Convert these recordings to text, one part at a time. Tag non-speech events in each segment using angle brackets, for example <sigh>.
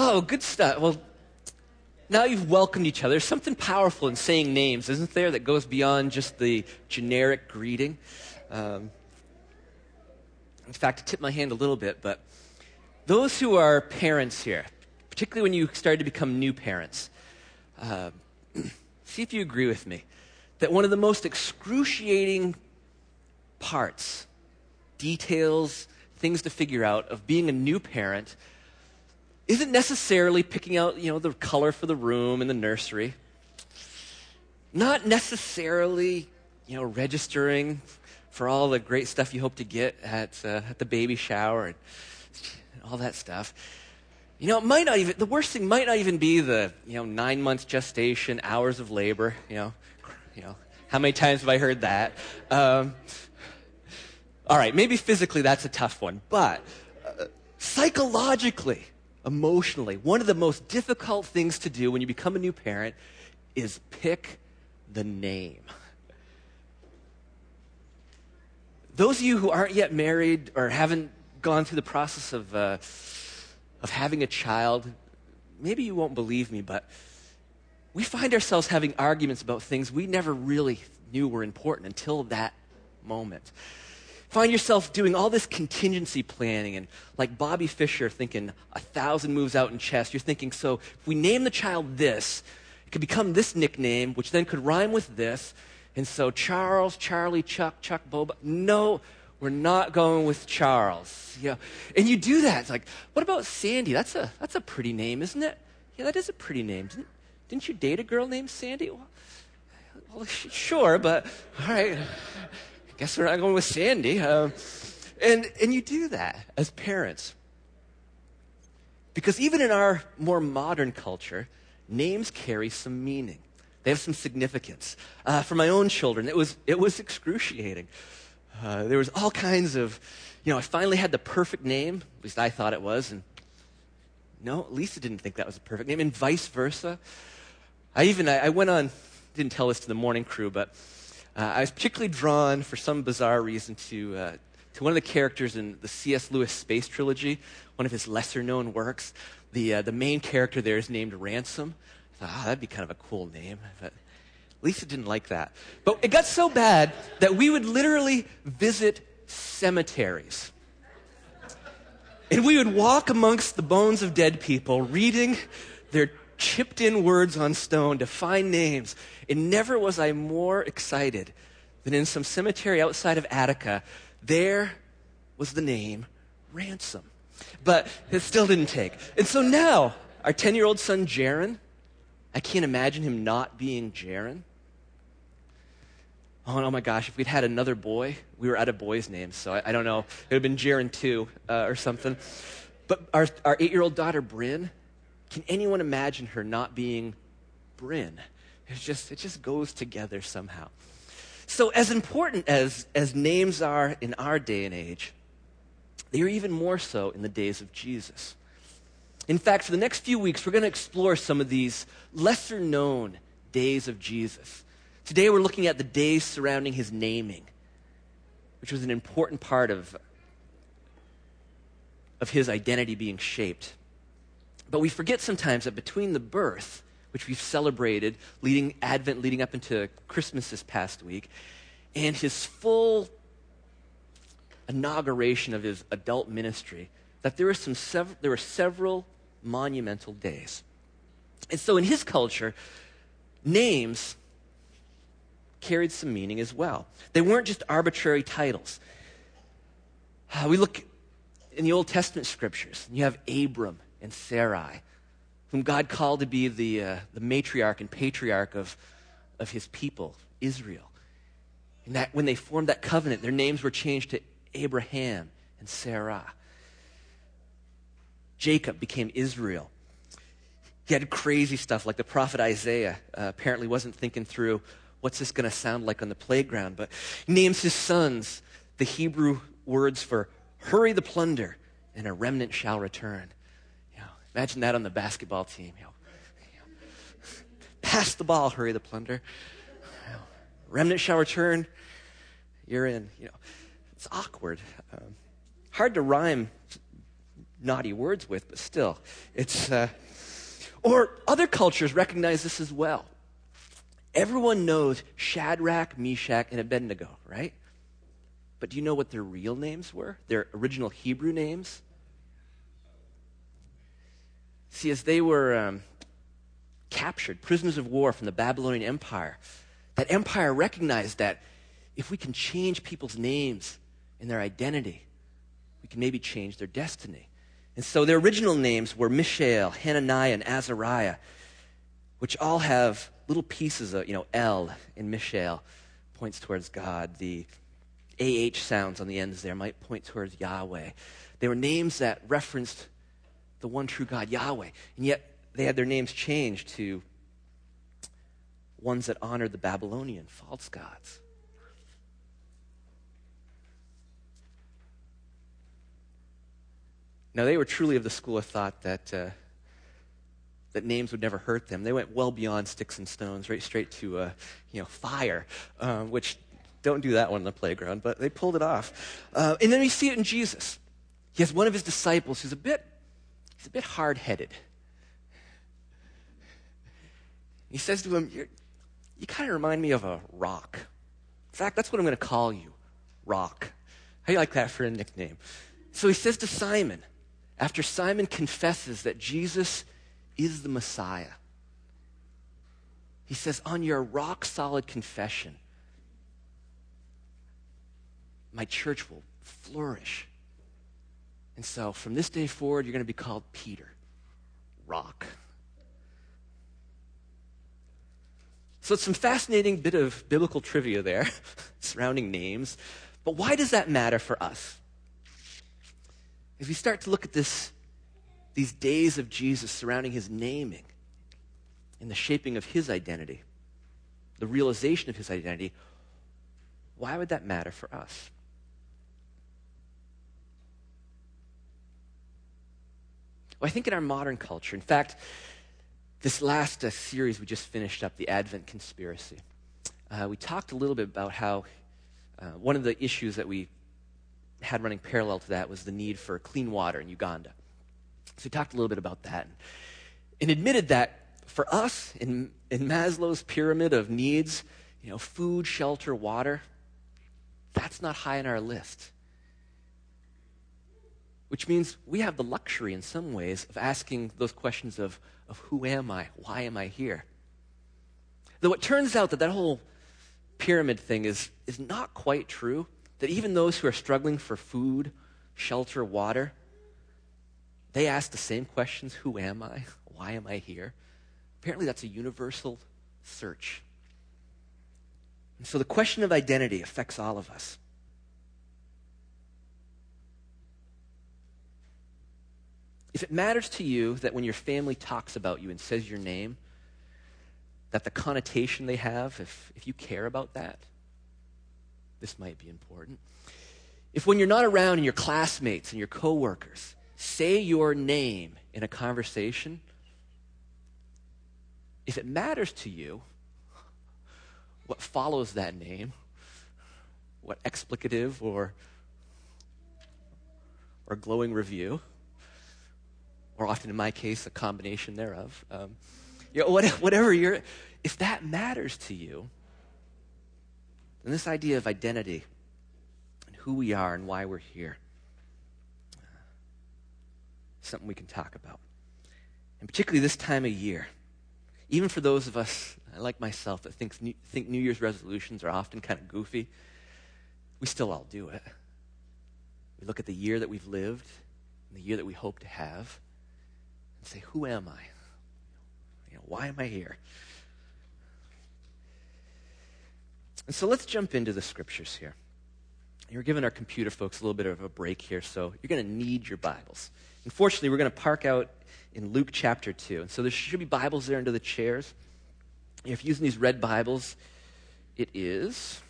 Oh, good stuff. Well, now you've welcomed each other. There's something powerful in saying names, isn't there, that goes beyond just the generic greeting. Um, in fact, to tip my hand a little bit, but those who are parents here, particularly when you started to become new parents, uh, <clears throat> see if you agree with me that one of the most excruciating parts, details, things to figure out of being a new parent isn't necessarily picking out, you know, the color for the room in the nursery. Not necessarily, you know, registering for all the great stuff you hope to get at, uh, at the baby shower and all that stuff. You know, it might not even, the worst thing might not even be the, you know, nine months gestation, hours of labor, you know, you know, how many times have I heard that? Um, all right, maybe physically that's a tough one, but uh, psychologically, emotionally, one of the most difficult things to do when you become a new parent is pick the name. Those of you who aren't yet married or haven't gone through the process of, uh, of having a child, maybe you won't believe me, but we find ourselves having arguments about things we never really knew were important until that moment. Find yourself doing all this contingency planning and like Bobby Fischer thinking a thousand moves out in chess. You're thinking, so if we name the child this, it could become this nickname, which then could rhyme with this. And so Charles, Charlie, Chuck, Chuck, Boba. No, we're not going with Charles. Yeah. And you do that. It's like, what about Sandy? That's a, that's a pretty name, isn't it? Yeah, that is a pretty name. Didn't, didn't you date a girl named Sandy? Well, well sure, but all right guess we're not going with Sandy. Uh, and, and you do that as parents. Because even in our more modern culture, names carry some meaning. They have some significance. Uh, for my own children, it was, it was excruciating. Uh, there was all kinds of, you know, I finally had the perfect name, at least I thought it was, and no, Lisa didn't think that was a perfect name, and vice versa. I even, I, I went on, didn't tell this to the morning crew, but uh, I was particularly drawn, for some bizarre reason, to, uh, to one of the characters in the C.S. Lewis Space Trilogy, one of his lesser known works. The, uh, the main character there is named Ransom. I thought, oh, that'd be kind of a cool name. But Lisa didn't like that. But it got so bad that we would literally visit cemeteries. And we would walk amongst the bones of dead people, reading their chipped in words on stone to find names. And never was I more excited than in some cemetery outside of Attica. There was the name Ransom. But it still didn't take. And so now, our 10 year old son, Jaron, I can't imagine him not being Jaron. Oh, oh, my gosh, if we'd had another boy, we were out of boys' names, so I, I don't know. It would have been Jaron too, uh, or something. But our, our eight year old daughter, Bryn, can anyone imagine her not being Bryn? It just, it just goes together somehow. So, as important as, as names are in our day and age, they are even more so in the days of Jesus. In fact, for the next few weeks, we're going to explore some of these lesser known days of Jesus. Today, we're looking at the days surrounding his naming, which was an important part of, of his identity being shaped. But we forget sometimes that between the birth, which we've celebrated, leading Advent, leading up into Christmas this past week, and his full inauguration of his adult ministry, that there were, some sev- there were several monumental days. And so in his culture, names carried some meaning as well. They weren't just arbitrary titles. Uh, we look in the Old Testament scriptures, and you have Abram and Sarai, whom God called to be the, uh, the matriarch and patriarch of, of his people, Israel. And that when they formed that covenant, their names were changed to Abraham and Sarah. Jacob became Israel. He had crazy stuff like the prophet Isaiah uh, apparently wasn't thinking through what's this going to sound like on the playground, but he names his sons the Hebrew words for hurry the plunder and a remnant shall return. Imagine that on the basketball team. You know, pass the ball, hurry the plunder. Remnant shall return. You're in. You know, it's awkward. Um, hard to rhyme naughty words with, but still, it's. Uh, or other cultures recognize this as well. Everyone knows Shadrach, Meshach, and Abednego, right? But do you know what their real names were? Their original Hebrew names? See, as they were um, captured, prisoners of war from the Babylonian Empire, that empire recognized that if we can change people's names and their identity, we can maybe change their destiny. And so their original names were Mishael, Hananiah, and Azariah, which all have little pieces of, you know, L in Mishael points towards God. The AH sounds on the ends there might point towards Yahweh. They were names that referenced the one true God, Yahweh. And yet they had their names changed to ones that honored the Babylonian false gods. Now, they were truly of the school of thought that, uh, that names would never hurt them. They went well beyond sticks and stones, right straight to uh, you know, fire, uh, which don't do that one in the playground, but they pulled it off. Uh, and then we see it in Jesus. He has one of his disciples who's a bit, he's a bit hard headed. He says to him, You kind of remind me of a rock. In fact, that's what I'm going to call you Rock. How do you like that for a nickname? So he says to Simon, after Simon confesses that Jesus is the Messiah, he says, On your rock solid confession, my church will flourish. And so from this day forward, you're going to be called Peter, rock. So it's some fascinating bit of biblical trivia there <laughs> surrounding names. But why does that matter for us? As we start to look at this, these days of Jesus surrounding his naming and the shaping of his identity, the realization of his identity, why would that matter for us? Well, I think in our modern culture, in fact, this last uh, series we just finished up, the Advent Conspiracy, uh, we talked a little bit about how uh, one of the issues that we had running parallel to that was the need for clean water in Uganda. So we talked a little bit about that and, and admitted that for us in, in Maslow's pyramid of needs, you know, food, shelter, water, that's not high on our list. Which means we have the luxury in some ways of asking those questions of, of who am I? Why am I here? Though it turns out that that whole pyramid thing is, is not quite true that even those who are struggling for food, shelter, water, they ask the same questions Who am I? <laughs> Why am I here? Apparently, that's a universal search. And so the question of identity affects all of us. If it matters to you that when your family talks about you and says your name, that the connotation they have, if, if you care about that, this might be important. If when you're not around and your classmates and your coworkers say your name in a conversation, if it matters to you what follows that name, what explicative or or glowing review, or often in my case, a combination thereof. Um, you know, whatever you're, if that matters to you, then this idea of identity and who we are and why we're here, something we can talk about. And particularly this time of year, even for those of us, like myself, that think New, think New Year's resolutions are often kind of goofy, we still all do it. We look at the year that we've lived and the year that we hope to have say, Who am I? You know, why am I here? And so let's jump into the scriptures here. We're giving our computer folks a little bit of a break here, so you're going to need your Bibles. Unfortunately, we're going to park out in Luke chapter 2. And so there should be Bibles there under the chairs. If you're using these red Bibles, it is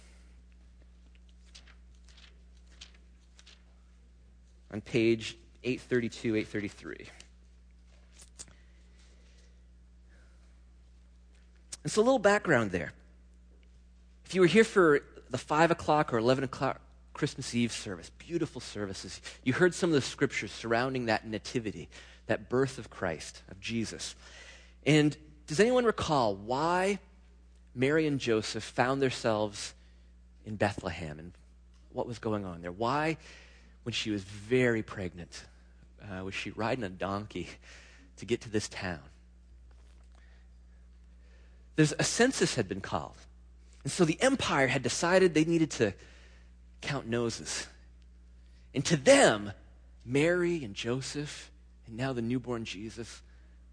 on page 832, 833. And so a little background there. If you were here for the 5 o'clock or 11 o'clock Christmas Eve service, beautiful services. You heard some of the scriptures surrounding that nativity, that birth of Christ, of Jesus. And does anyone recall why Mary and Joseph found themselves in Bethlehem and what was going on there? Why, when she was very pregnant, uh, was she riding a donkey to get to this town? There's a census had been called. And so the empire had decided they needed to count noses. And to them, Mary and Joseph, and now the newborn Jesus,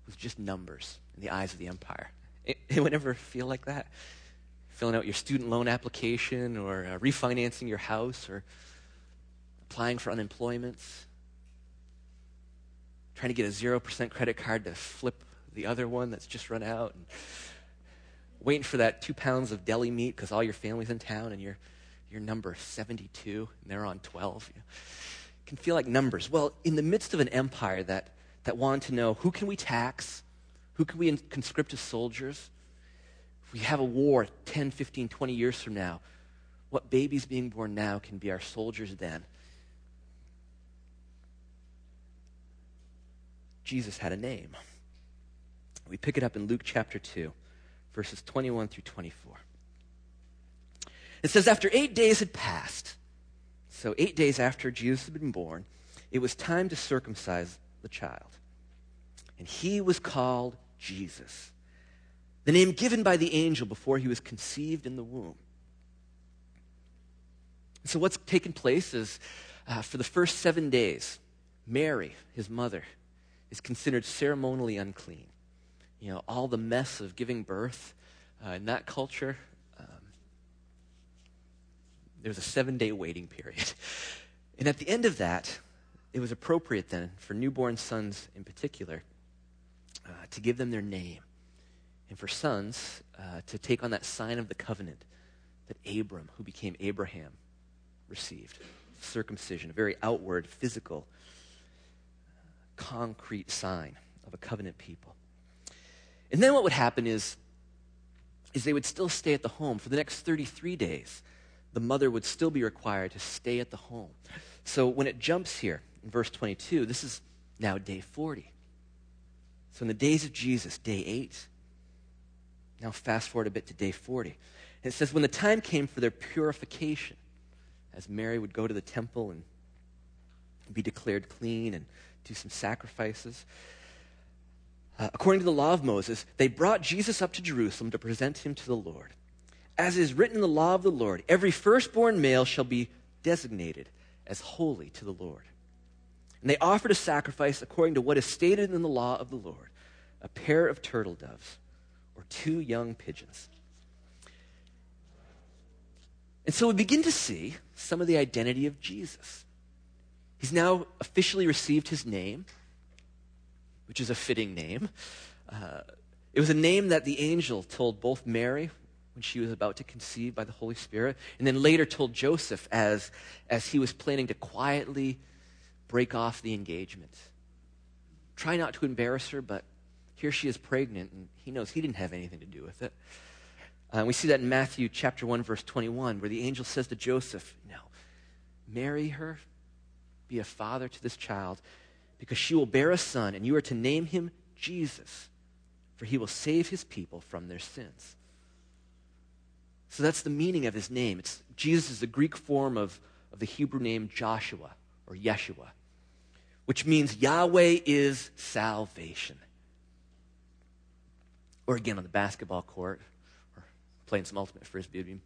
was just numbers in the eyes of the empire. Anyone ever feel like that? Filling out your student loan application or uh, refinancing your house or applying for unemployment, trying to get a 0% credit card to flip the other one that's just run out, and waiting for that two pounds of deli meat because all your family's in town and you're, you're number 72 and they're on 12. You can feel like numbers. Well, in the midst of an empire that, that wanted to know who can we tax, who can we conscript as soldiers? If we have a war 10, 15, 20 years from now, what babies being born now can be our soldiers then? Jesus had a name. We pick it up in Luke chapter 2, verses 21 through 24. It says, After eight days had passed, so eight days after Jesus had been born, it was time to circumcise the child. And he was called Jesus, the name given by the angel before he was conceived in the womb. So, what's taken place is uh, for the first seven days, Mary, his mother, is considered ceremonially unclean. You know, all the mess of giving birth uh, in that culture, um, there was a seven day waiting period. <laughs> And at the end of that, it was appropriate then for newborn sons in particular uh, to give them their name. And for sons uh, to take on that sign of the covenant that Abram, who became Abraham, received circumcision, a very outward, physical, concrete sign of a covenant people. And then what would happen is, is they would still stay at the home for the next 33 days. The mother would still be required to stay at the home. So when it jumps here in verse 22, this is now day 40. So in the days of Jesus, day 8, now fast forward a bit to day 40. it says, when the time came for their purification, as Mary would go to the temple and be declared clean and do some sacrifices. Uh, according to the law of Moses, they brought Jesus up to Jerusalem to present him to the Lord. As is written in the law of the Lord, every firstborn male shall be designated as holy to the Lord. And they offered a sacrifice according to what is stated in the law of the Lord a pair of turtle doves or two young pigeons. And so we begin to see some of the identity of Jesus. He's now officially received his name, which is a fitting name. Uh, it was a name that the angel told both Mary when she was about to conceive by the Holy Spirit, and then later told Joseph as, as he was planning to quietly break off the engagement. Try not to embarrass her, but here she is pregnant, and he knows he didn't have anything to do with it. Uh, we see that in Matthew chapter 1, verse 21, where the angel says to Joseph, "No, marry her be a father to this child because she will bear a son, and you are to name him Jesus, for he will save his people from their sins. So that's the meaning of his name. It's, Jesus is the Greek form of, of the Hebrew name Joshua or Yeshua, which means Yahweh is salvation. Or again, on the basketball court, or playing some ultimate frisbee would be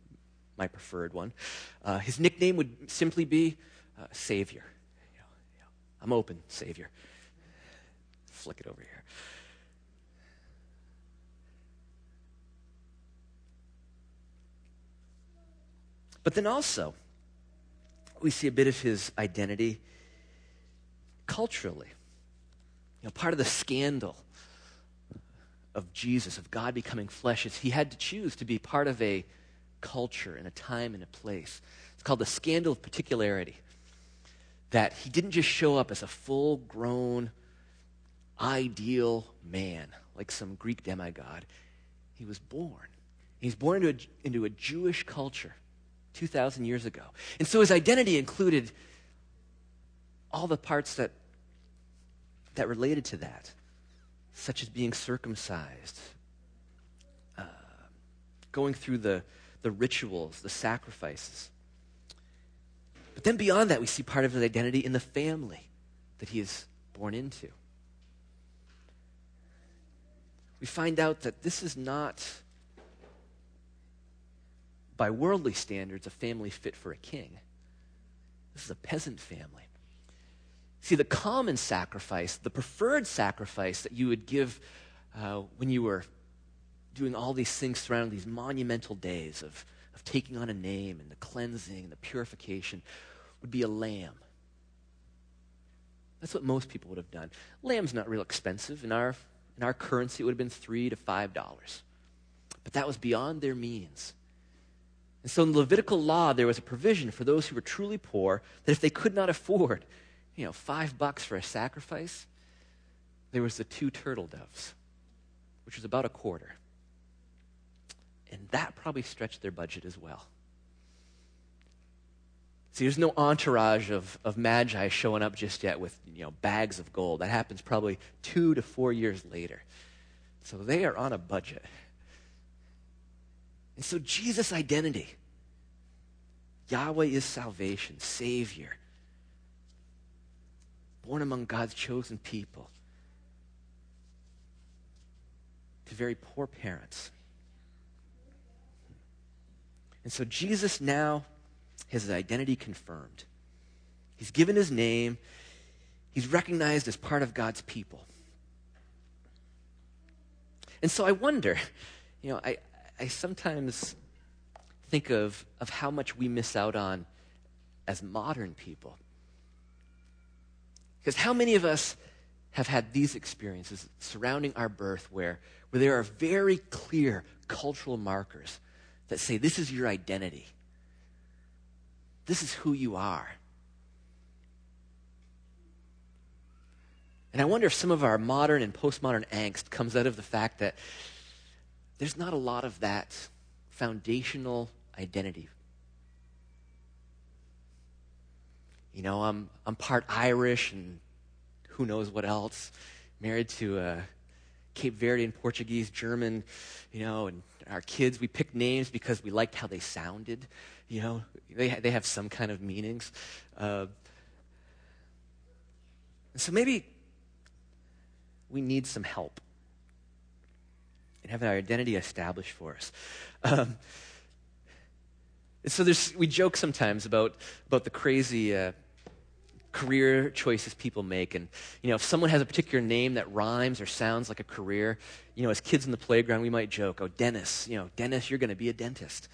my preferred one. Uh, his nickname would simply be uh, Savior. I'm open, Savior. Flick it over here. But then also, we see a bit of his identity culturally. You know, part of the scandal of Jesus, of God becoming flesh, is he had to choose to be part of a culture and a time and a place. It's called the scandal of particularity that he didn't just show up as a full grown, ideal man like some Greek demigod. He was born. He's born into a, into a Jewish culture 2,000 years ago. And so his identity included all the parts that, that related to that, such as being circumcised, uh, going through the, the rituals, the sacrifices. But then beyond that, we see part of his identity in the family that he is born into. We find out that this is not, by worldly standards, a family fit for a king. This is a peasant family. See, the common sacrifice, the preferred sacrifice that you would give uh, when you were doing all these things surrounding these monumental days of, of taking on a name and the cleansing and the purification, would be a lamb. That's what most people would have done. Lamb's not real expensive. In our, in our currency, it would have been three to five dollars. But that was beyond their means. And so in Levitical law, there was a provision for those who were truly poor that if they could not afford you know, five bucks for a sacrifice, there was the two turtle doves, which was about a quarter. And that probably stretched their budget as well. See, there's no entourage of, of magi showing up just yet with you know, bags of gold. That happens probably two to four years later. So they are on a budget. And so Jesus' identity Yahweh is salvation, Savior born among God's chosen people, to very poor parents. And so Jesus now his identity confirmed. He's given his name, he's recognized as part of God's people. And so I wonder, you know, I, I sometimes think of, of how much we miss out on as modern people. Because how many of us have had these experiences surrounding our birth where, where there are very clear cultural markers that say this is your identity? This is who you are. And I wonder if some of our modern and postmodern angst comes out of the fact that there's not a lot of that foundational identity you know, I'm, I'm part Irish and who knows what else, married to a Cape Verdean, Portuguese, German, you know, and our kids, we picked names because we liked how they sounded, you know, they, they have some kind of meanings. Uh, so maybe we need some help in having our identity established for us. Um, so we joke sometimes about, about the crazy uh, career choices people make. And, you know, if someone has a particular name that rhymes or sounds like a career, you know, as kids in the playground, we might joke, oh, Dennis, you know, Dennis, you're going to be a dentist.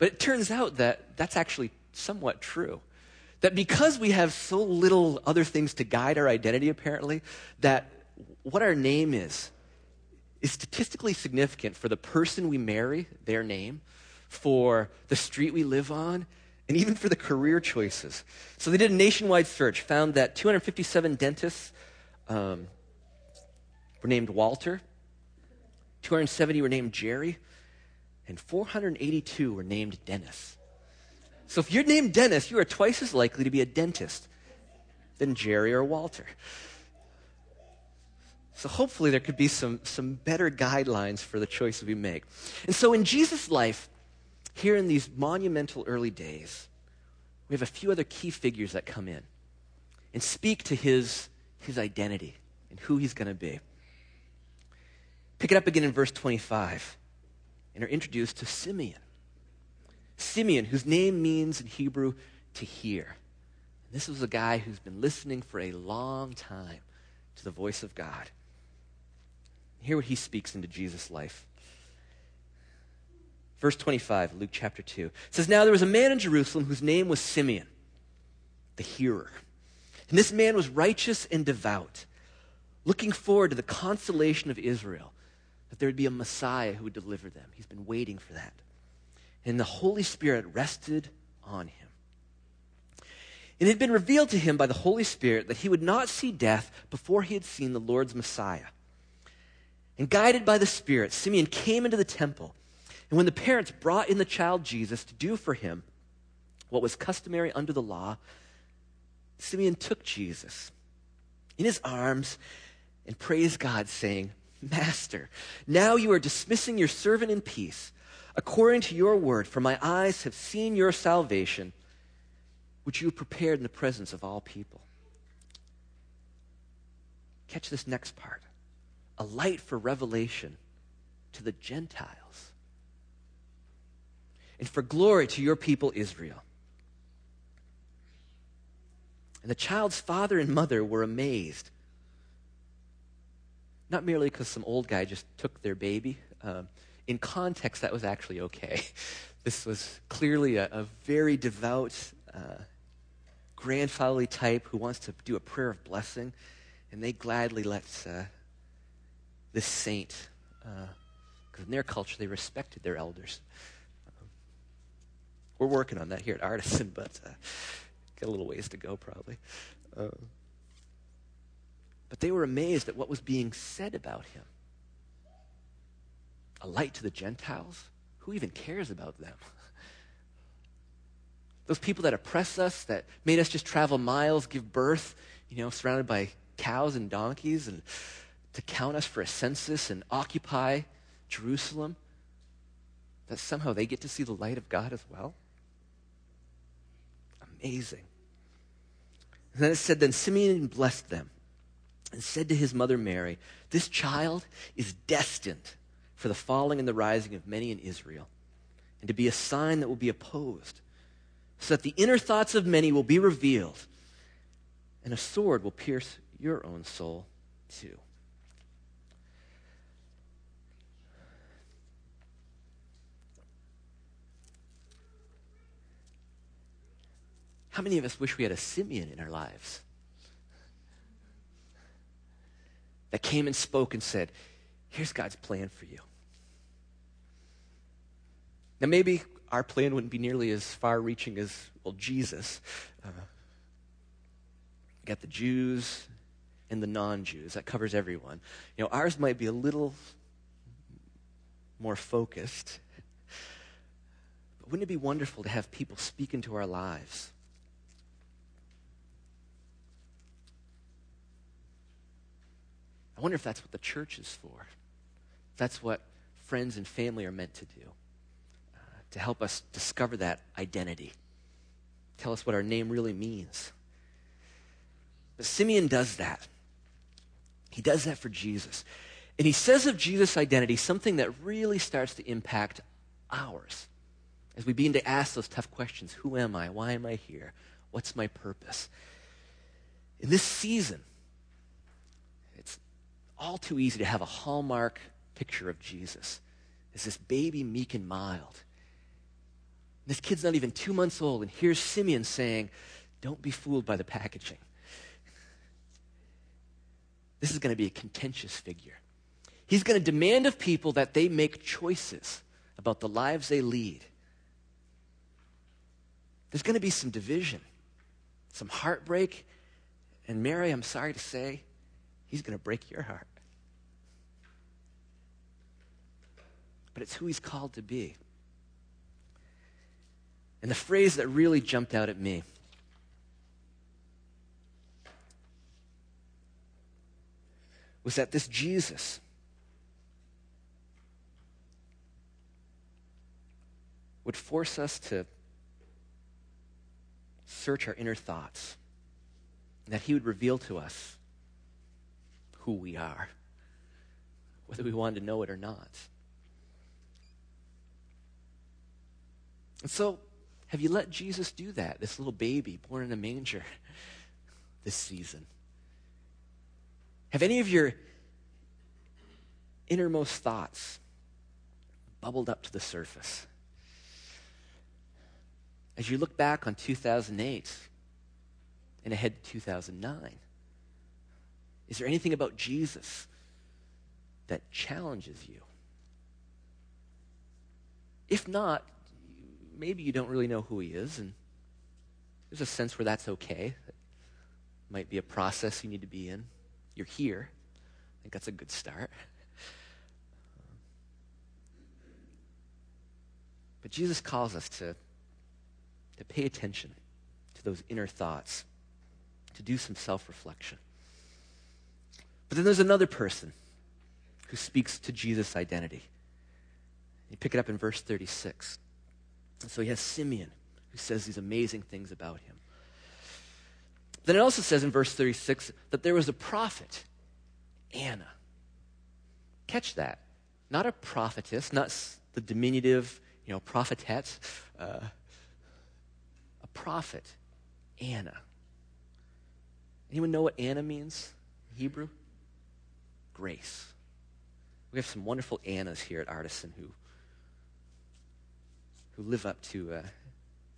But it turns out that that's actually somewhat true. That because we have so little other things to guide our identity, apparently, that what our name is is statistically significant for the person we marry, their name, for the street we live on, and even for the career choices. So they did a nationwide search, found that 257 dentists um, were named Walter, 270 were named Jerry, and 482 were named Dennis. So if you're named Dennis, you are twice as likely to be a dentist than Jerry or Walter. So hopefully there could be some, some better guidelines for the choices we make. And so in Jesus' life, here in these monumental early days, we have a few other key figures that come in and speak to his, his identity and who he's going to be. Pick it up again in verse 25 and are introduced to Simeon. Simeon, whose name means in Hebrew to hear. This was a guy who's been listening for a long time to the voice of God. Hear what he speaks into Jesus' life. Verse 25, Luke chapter 2. says, Now there was a man in Jerusalem whose name was Simeon, the hearer. And this man was righteous and devout, looking forward to the consolation of Israel, that there would be a Messiah who would deliver them. He's been waiting for that. And the Holy Spirit rested on him. And it had been revealed to him by the Holy Spirit that he would not see death before he had seen the Lord's Messiah. And guided by the Spirit, Simeon came into the temple. And when the parents brought in the child Jesus to do for him what was customary under the law, Simeon took Jesus in his arms and praised God, saying, <laughs> Master, now you are dismissing your servant in peace, according to your word, for my eyes have seen your salvation, which you have prepared in the presence of all people. Catch this next part a light for revelation to the Gentiles, and for glory to your people Israel. And the child's father and mother were amazed. Not merely because some old guy just took their baby. Um, in context, that was actually okay. <laughs> This was clearly a, a very devout, uh, grandfatherly type who wants to do a prayer of blessing, and they gladly let uh, this saint, because uh, in their culture they respected their elders. we're working on that here at Artisan, <laughs> but uh, Got a little ways to go, probably. But they were amazed at what was being said about him. A light to the Gentiles? Who even cares about them? <laughs> Those people that oppress us, that made us just travel miles, give birth, you know, surrounded by cows and donkeys, and to count us for a census and occupy Jerusalem, that somehow they get to see the light of God as well? Amazing. And then it said, Then Simeon blessed them and said to his mother Mary, This child is destined for the falling and the rising of many in Israel, and to be a sign that will be opposed, so that the inner thoughts of many will be revealed, and a sword will pierce your own soul too. How many of us wish we had a Simeon in our lives? That came and spoke and said, Here's God's plan for you. Now, maybe our plan wouldn't be nearly as far reaching as, well, Jesus. Uh, got the Jews and the non Jews. That covers everyone. You know, ours might be a little more focused. But wouldn't it be wonderful to have people speak into our lives? I wonder if that's what the church is for. That's what friends and family are meant to do uh, to help us discover that identity, tell us what our name really means. But Simeon does that. He does that for Jesus. And he says of Jesus' identity something that really starts to impact ours as we begin to ask those tough questions Who am I? Why am I here? What's my purpose? In this season, all too easy to have a hallmark picture of Jesus as this baby, meek and mild. This kid's not even two months old, and here's Simeon saying, Don't be fooled by the packaging. This is going to be a contentious figure. He's going to demand of people that they make choices about the lives they lead. There's going to be some division, some heartbreak, and Mary, I'm sorry to say, he's going to break your heart. But it's who he's called to be. And the phrase that really jumped out at me was that this Jesus would force us to search our inner thoughts, and that he would reveal to us who we are, whether we wanted to know it or not. And so, have you let Jesus do that, this little baby born in a manger <laughs> this season? Have any of your innermost thoughts bubbled up to the surface? As you look back on 2008 and ahead to 2009, is there anything about Jesus that challenges you? If not, maybe you don't really know who he is, and there's a sense where that's okay. It might be a process you need to be in. You're here. I think that's a good start. But Jesus calls us to, to pay attention to those inner thoughts, to do some self reflection. But then there's another person who speaks to Jesus' identity. You pick it up in verse 36. And so he has Simeon, who says these amazing things about him. Then it also says in verse 36 that there was a prophet, Anna. Catch that. Not a prophetess, not the diminutive, you know, prophetette. Uh, a prophet, Anna. Anyone know what Anna means in Hebrew? Grace. We have some wonderful Annas here at Artisan who, who live up to, uh,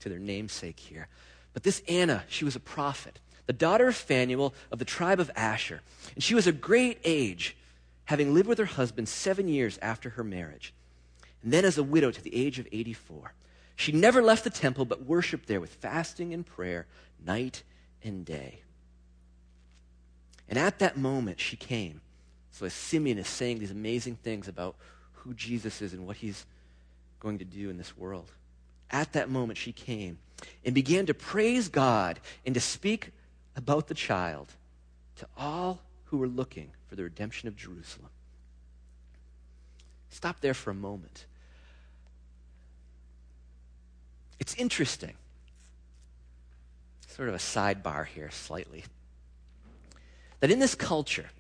to their namesake here. But this Anna, she was a prophet, the daughter of Phanuel of the tribe of Asher. And she was a great age, having lived with her husband seven years after her marriage. And then as a widow to the age of 84. She never left the temple, but worshiped there with fasting and prayer night and day. And at that moment, she came. So as Simeon is saying these amazing things about who Jesus is and what he's going to do in this world. At that moment, she came and began to praise God and to speak about the child to all who were looking for the redemption of Jerusalem. Stop there for a moment. It's interesting. Sort of a sidebar here, slightly. That in this culture,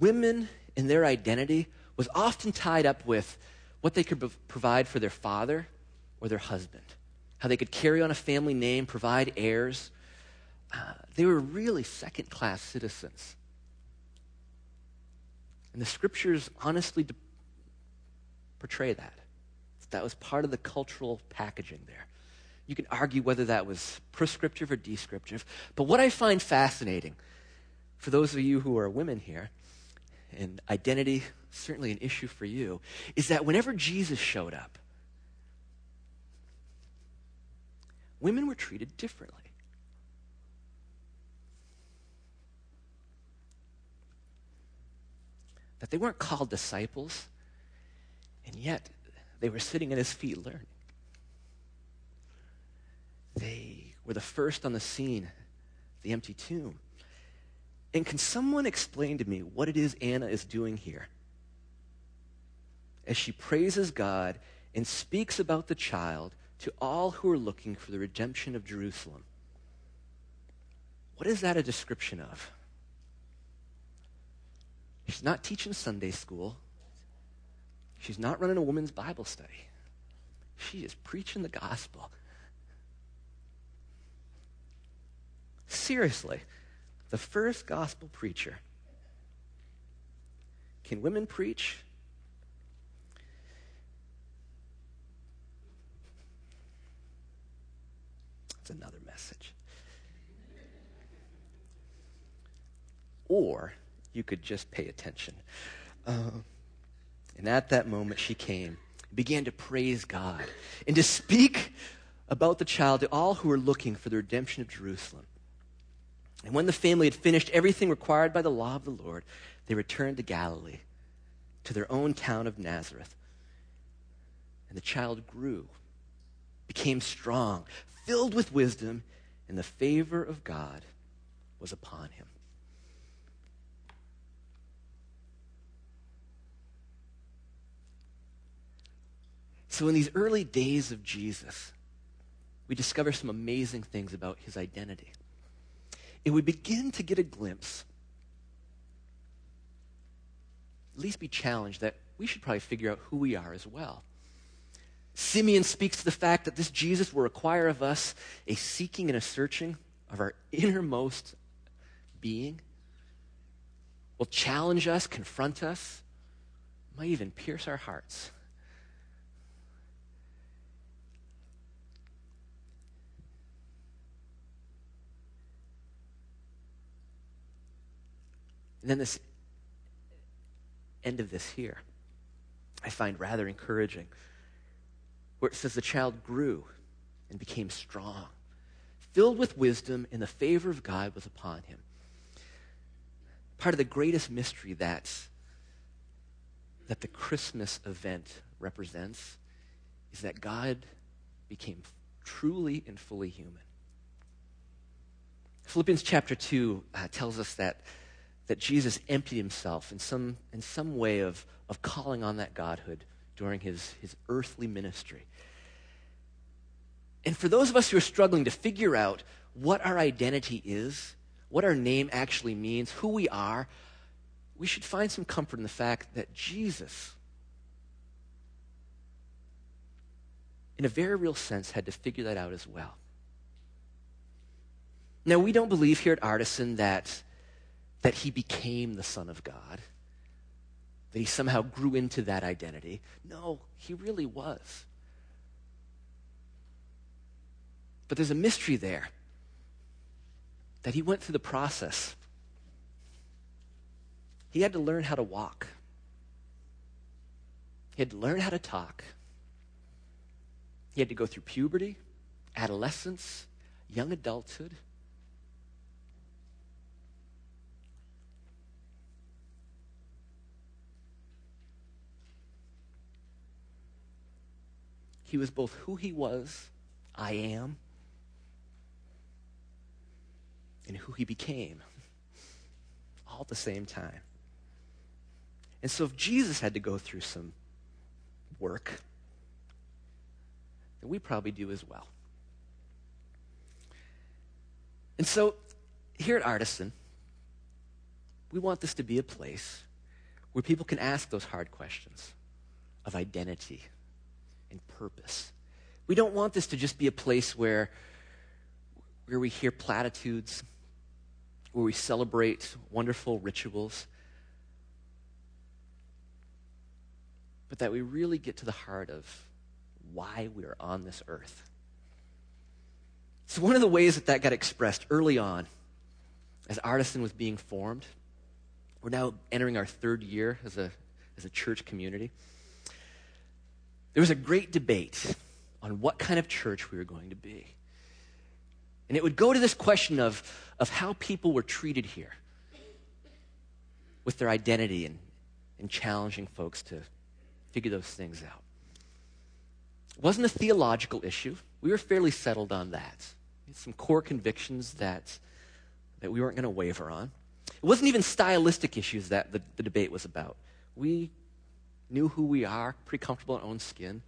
women and their identity was often tied up with what they could provide for their father or their husband, how they could carry on a family name, provide heirs. Uh, they were really second class citizens. And the scriptures honestly de- portray that. That was part of the cultural packaging there. You can argue whether that was prescriptive or descriptive. But what I find fascinating, for those of you who are women here, and identity certainly an issue for you, is that whenever Jesus showed up, women were treated differently. That they weren't called disciples, and yet they were sitting at his feet learning. They were the first on the scene, the empty tomb. And can someone explain to me what it is Anna is doing here? As she praises God and speaks about the child to all who are looking for the redemption of Jerusalem. What is that a description of? She's not teaching Sunday school. She's not running a women's Bible study. She is preaching the gospel. Seriously, the first gospel preacher. Can women preach? That's another message. Or you could just pay attention. Uh, and at that moment, she came, began to praise God, and to speak about the child to all who were looking for the redemption of Jerusalem. And when the family had finished everything required by the law of the Lord, they returned to Galilee, to their own town of Nazareth. And the child grew, became strong, filled with wisdom, and the favor of God was upon him. So, in these early days of Jesus, we discover some amazing things about his identity and we begin to get a glimpse, at least be challenged that we should probably figure out who we are as well. Simeon speaks to the fact that this Jesus will require of us a seeking and a searching of our innermost being, will challenge us, confront us, might even pierce our hearts. And then this end of this here, I find rather encouraging, where it says the child grew and became strong, filled with wisdom, and the favor of God was upon him. Part of the greatest mystery that, that the Christmas event represents is that God became truly and fully human. Philippians chapter 2 uh, tells us that, that Jesus emptied himself in some, in some way of, of calling on that godhood during his, his earthly ministry. And for those of us who are struggling to figure out what our identity is, what our name actually means, who we are, we should find some comfort in the fact that Jesus, in a very real sense, had to figure that out as well. Now, we don't believe here at Artisan that, that he became the Son of God, that he somehow grew into that identity. No, he really was. But there's a mystery there that he went through the process. He had to learn how to walk, he had to learn how to talk, he had to go through puberty, adolescence, young adulthood. He was both who he was, I am, and who he became all at the same time. And so if Jesus had to go through some work, then we probably do as well. And so here at Artisan, we want this to be a place where people can ask those hard questions of identity and purpose. We don't want this to just be a place where, where we hear platitudes where we celebrate wonderful rituals, but that we really get to the heart of why we are on this earth. So, one of the ways that that got expressed early on, as Artisan was being formed, we're now entering our third year as a, as a church community. There was a great debate on what kind of church we were going to be. And it would go to this question of, of how people were treated here with their identity and, and challenging folks to figure those things out. It wasn't a theological issue. We were fairly settled on that. some core convictions that, that we weren't going to waver on. It wasn't even stylistic issues that the, the debate was about. We knew who we are, pretty comfortable in our own skin.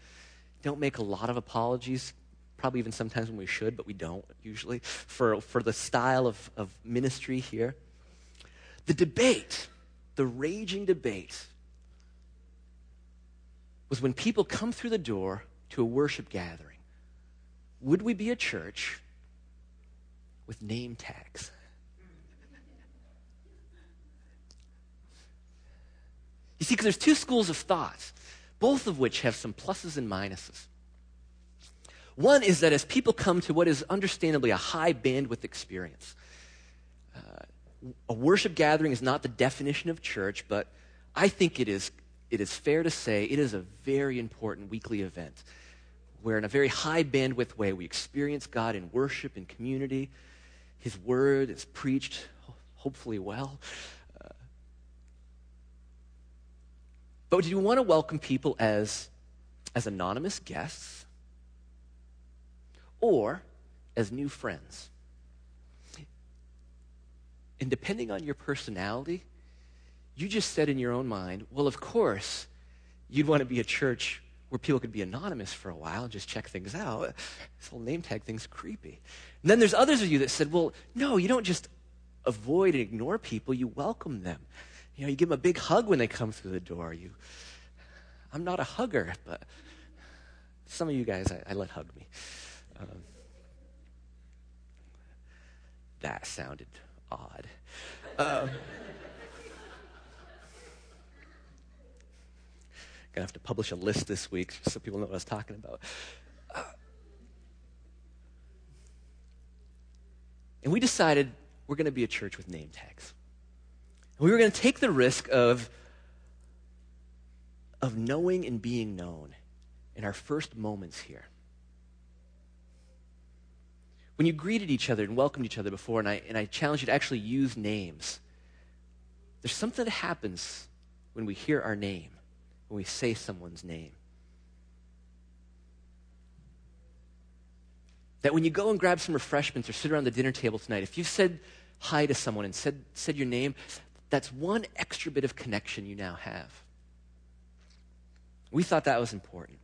Don't make a lot of apologies probably even sometimes when we should, but we don't usually, for, for the style of, of ministry here. The debate, the raging debate, was when people come through the door to a worship gathering. Would we be a church with name tags? You see, because there's two schools of thought, both of which have some pluses and minuses. One is that as people come to what is understandably a high bandwidth experience, uh, a worship gathering is not the definition of church, but I think it is, it is fair to say it is a very important weekly event where, in a very high bandwidth way, we experience God in worship and community. His word is preached, hopefully well. Uh, but do you want to welcome people as, as anonymous guests? or as new friends. And depending on your personality, you just said in your own mind, well, of course, you'd want to be a church where people could be anonymous for a while and just check things out. This whole name tag thing's creepy. And then there's others of you that said, well, no, you don't just avoid and ignore people, you welcome them. You know, you give them a big hug when they come through the door. You, I'm not a hugger, but some of you guys, I, I let hug me. Um, that sounded odd. Um, gonna have to publish a list this week so people know what I was talking about. Uh, and we decided we're going to be a church with name tags. We were going to take the risk of, of knowing and being known in our first moments here when you greeted each other and welcomed each other before, and I, and I challenge you to actually use names, there's something that happens when we hear our name, when we say someone's name. That when you go and grab some refreshments or sit around the dinner table tonight, if you've said hi to someone and said, said your name, that's one extra bit of connection you now have. We thought that was important.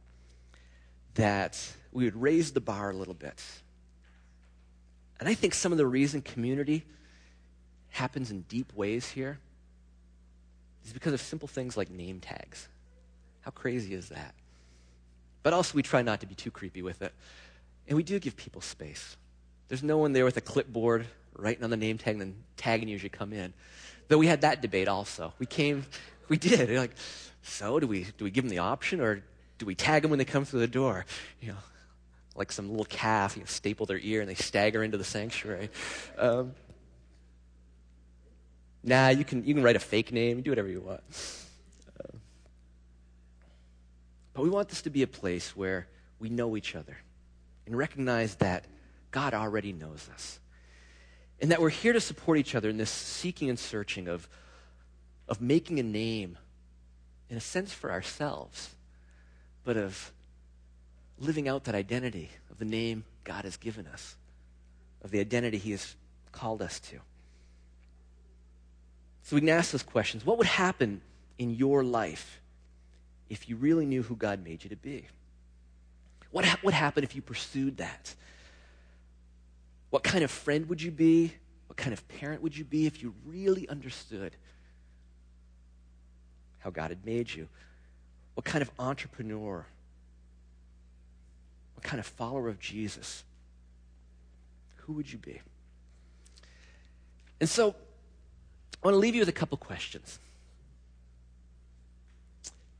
That we would raise the bar a little bit. And I think some of the reason community happens in deep ways here is because of simple things like name tags. How crazy is that? But also, we try not to be too creepy with it. And we do give people space. There's no one there with a clipboard writing on the name tag and then tagging you as you come in. Though we had that debate also. We came, we did. Like, so do we, do we give them the option or do we tag them when they come through the door? You know, like some little calf, you know, staple their ear and they stagger into the sanctuary. Um, nah, you can, you can write a fake name, do whatever you want. Uh, but we want this to be a place where we know each other and recognize that God already knows us. And that we're here to support each other in this seeking and searching of, of making a name, in a sense, for ourselves, but of living out that identity of the name God has given us, of the identity He has called us to. So we can ask those questions. What would happen in your life if you really knew who God made you to be? What ha- would happen if you pursued that? What kind of friend would you be? What kind of parent would you be if you really understood how God had made you? What kind of entrepreneur? What kind of follower of Jesus? Who would you be? And so, I want to leave you with a couple questions.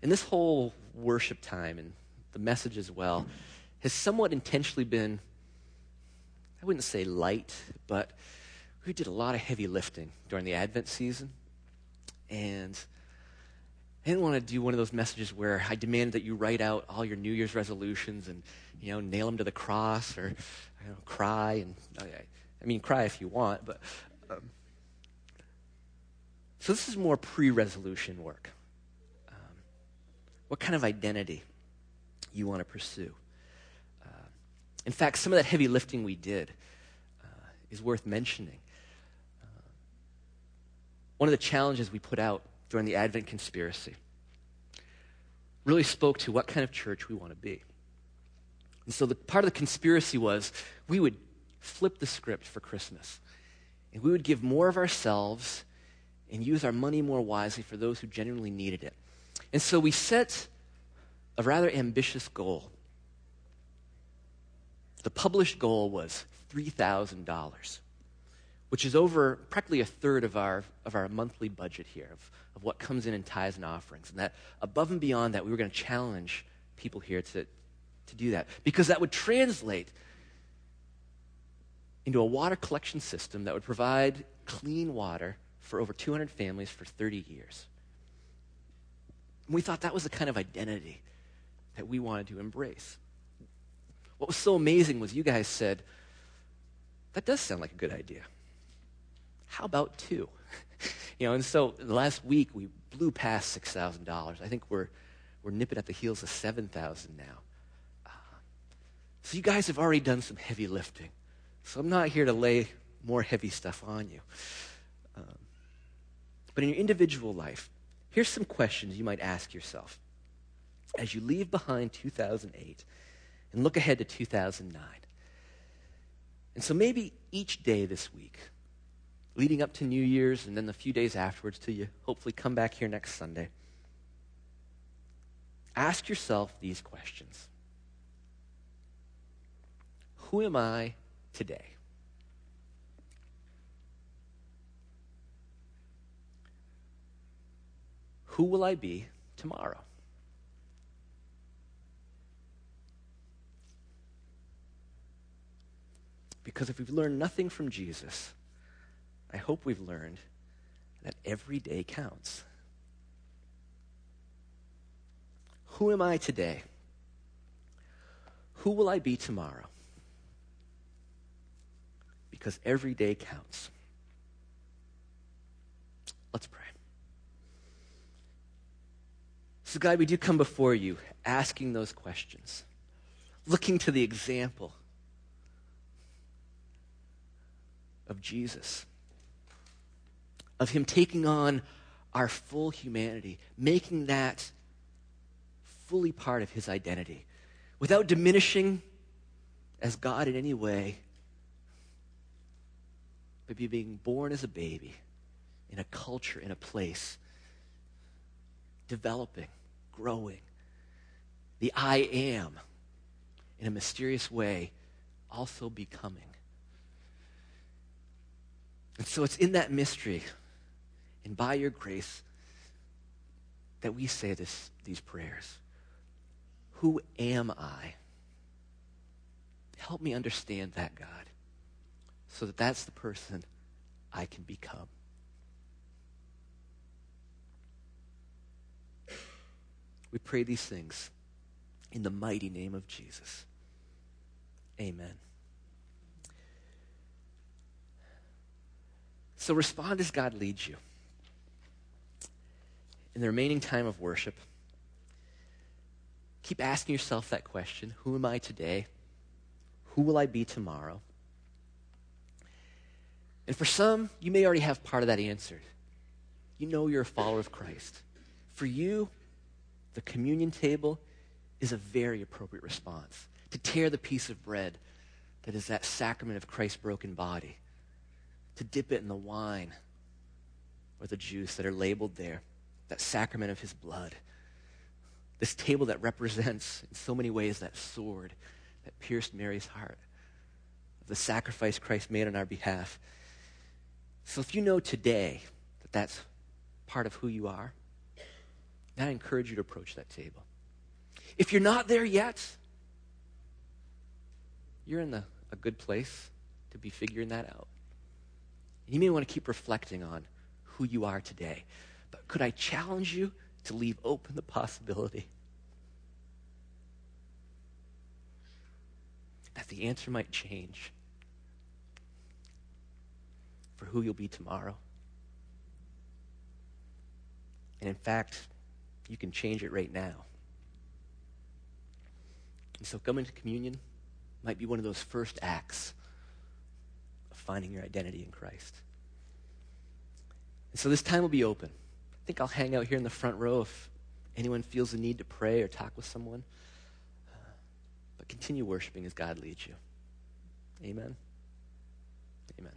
And this whole worship time and the message as well has somewhat intentionally been I wouldn't say light, but we did a lot of heavy lifting during the Advent season. And I didn't want to do one of those messages where I demand that you write out all your New Year's resolutions and, you know, nail them to the cross or, you know, cry. And I mean, cry if you want, but. Um, so this is more pre resolution work. Um, what kind of identity you want to pursue? In fact, some of that heavy lifting we did uh, is worth mentioning. Uh, one of the challenges we put out during the Advent conspiracy really spoke to what kind of church we want to be. And so the part of the conspiracy was we would flip the script for Christmas. And we would give more of ourselves and use our money more wisely for those who genuinely needed it. And so we set a rather ambitious goal the published goal was $3,000, which is over practically a third of our, of our monthly budget here, of, of what comes in in tithes and offerings. And that above and beyond that, we were going to challenge people here to, to do that, because that would translate into a water collection system that would provide clean water for over 200 families for 30 years. And we thought that was the kind of identity that we wanted to embrace. What was so amazing was you guys said, that does sound like a good idea. How about two? <laughs> you know, and so last week we blew past $6,000. I think we're, we're nipping at the heels of 7,000 now. Uh, so you guys have already done some heavy lifting. So I'm not here to lay more heavy stuff on you. Um, but in your individual life, here's some questions you might ask yourself as you leave behind 2008 and look ahead to 2009. And so maybe each day this week, leading up to New Year's and then the few days afterwards till you hopefully come back here next Sunday, ask yourself these questions Who am I today? Who will I be tomorrow? Because if we've learned nothing from Jesus, I hope we've learned that every day counts. Who am I today? Who will I be tomorrow? Because every day counts. Let's pray. So, God, we do come before you asking those questions, looking to the example of Jesus, of Him taking on our full humanity, making that fully part of His identity, without diminishing as God in any way, but being born as a baby in a culture, in a place, developing, growing. The I am, in a mysterious way, also becoming. And so it's in that mystery and by your grace that we say this, these prayers. Who am I? Help me understand that, God, so that that's the person I can become. We pray these things in the mighty name of Jesus. Amen. So respond as God leads you. In the remaining time of worship, keep asking yourself that question Who am I today? Who will I be tomorrow? And for some, you may already have part of that answered. You know you're a follower of Christ. For you, the communion table is a very appropriate response. To tear the piece of bread that is that sacrament of Christ's broken body, to dip it in the wine or the juice that are labeled there, that sacrament of his blood. This table that represents, in so many ways, that sword that pierced Mary's heart, the sacrifice Christ made on our behalf. So if you know today that that's part of who you are, I encourage you to approach that table. If you're not there yet, you're in the, a good place to be figuring that out. You may want to keep reflecting on who you are today. But could I challenge you to leave open the possibility that the answer might change for who you'll be tomorrow? And in fact, you can change it right now. And so coming to communion might be one of those first acts finding your identity in Christ. And so this time will be open. I think I'll hang out here in the front row if anyone feels the need to pray or talk with someone. Uh, but continue worshiping as God leads you. Amen. Amen.